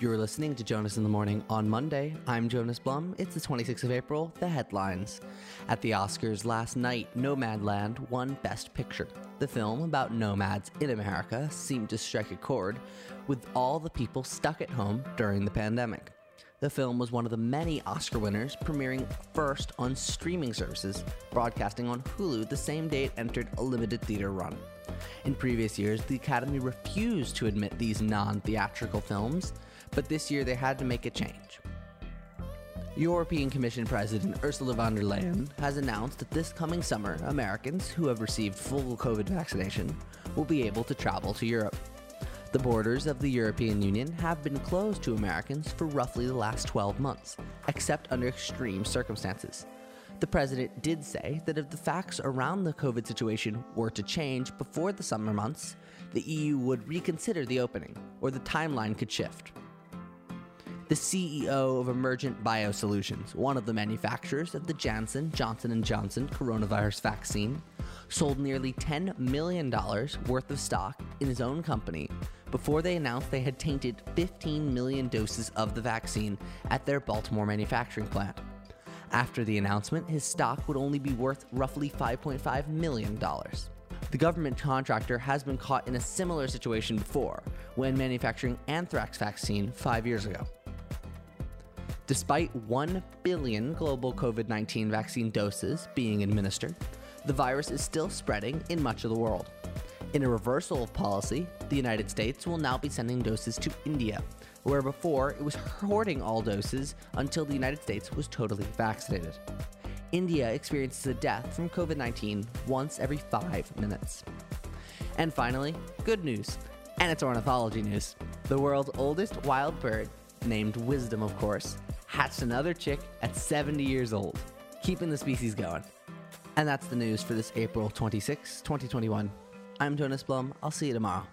You're listening to Jonas in the Morning on Monday. I'm Jonas Blum. It's the 26th of April. The headlines. At the Oscars last night, Nomadland won Best Picture. The film about nomads in America seemed to strike a chord with all the people stuck at home during the pandemic. The film was one of the many Oscar winners, premiering first on streaming services, broadcasting on Hulu the same day it entered a limited theater run. In previous years, the Academy refused to admit these non theatrical films but this year they had to make a change. European Commission President Ursula von der Leyen has announced that this coming summer, Americans who have received full COVID vaccination will be able to travel to Europe. The borders of the European Union have been closed to Americans for roughly the last 12 months, except under extreme circumstances. The president did say that if the facts around the COVID situation were to change before the summer months, the EU would reconsider the opening, or the timeline could shift the CEO of Emergent Biosolutions, one of the manufacturers of the Janssen Johnson & Johnson coronavirus vaccine, sold nearly $10 million worth of stock in his own company before they announced they had tainted 15 million doses of the vaccine at their Baltimore manufacturing plant. After the announcement, his stock would only be worth roughly $5.5 million. The government contractor has been caught in a similar situation before when manufacturing anthrax vaccine five years ago. Despite 1 billion global COVID 19 vaccine doses being administered, the virus is still spreading in much of the world. In a reversal of policy, the United States will now be sending doses to India, where before it was hoarding all doses until the United States was totally vaccinated. India experiences a death from COVID 19 once every five minutes. And finally, good news, and it's ornithology news. The world's oldest wild bird, named Wisdom, of course, hatched another chick at 70 years old, keeping the species going. And that's the news for this April 26, 2021. I'm Jonas Blum. I'll see you tomorrow.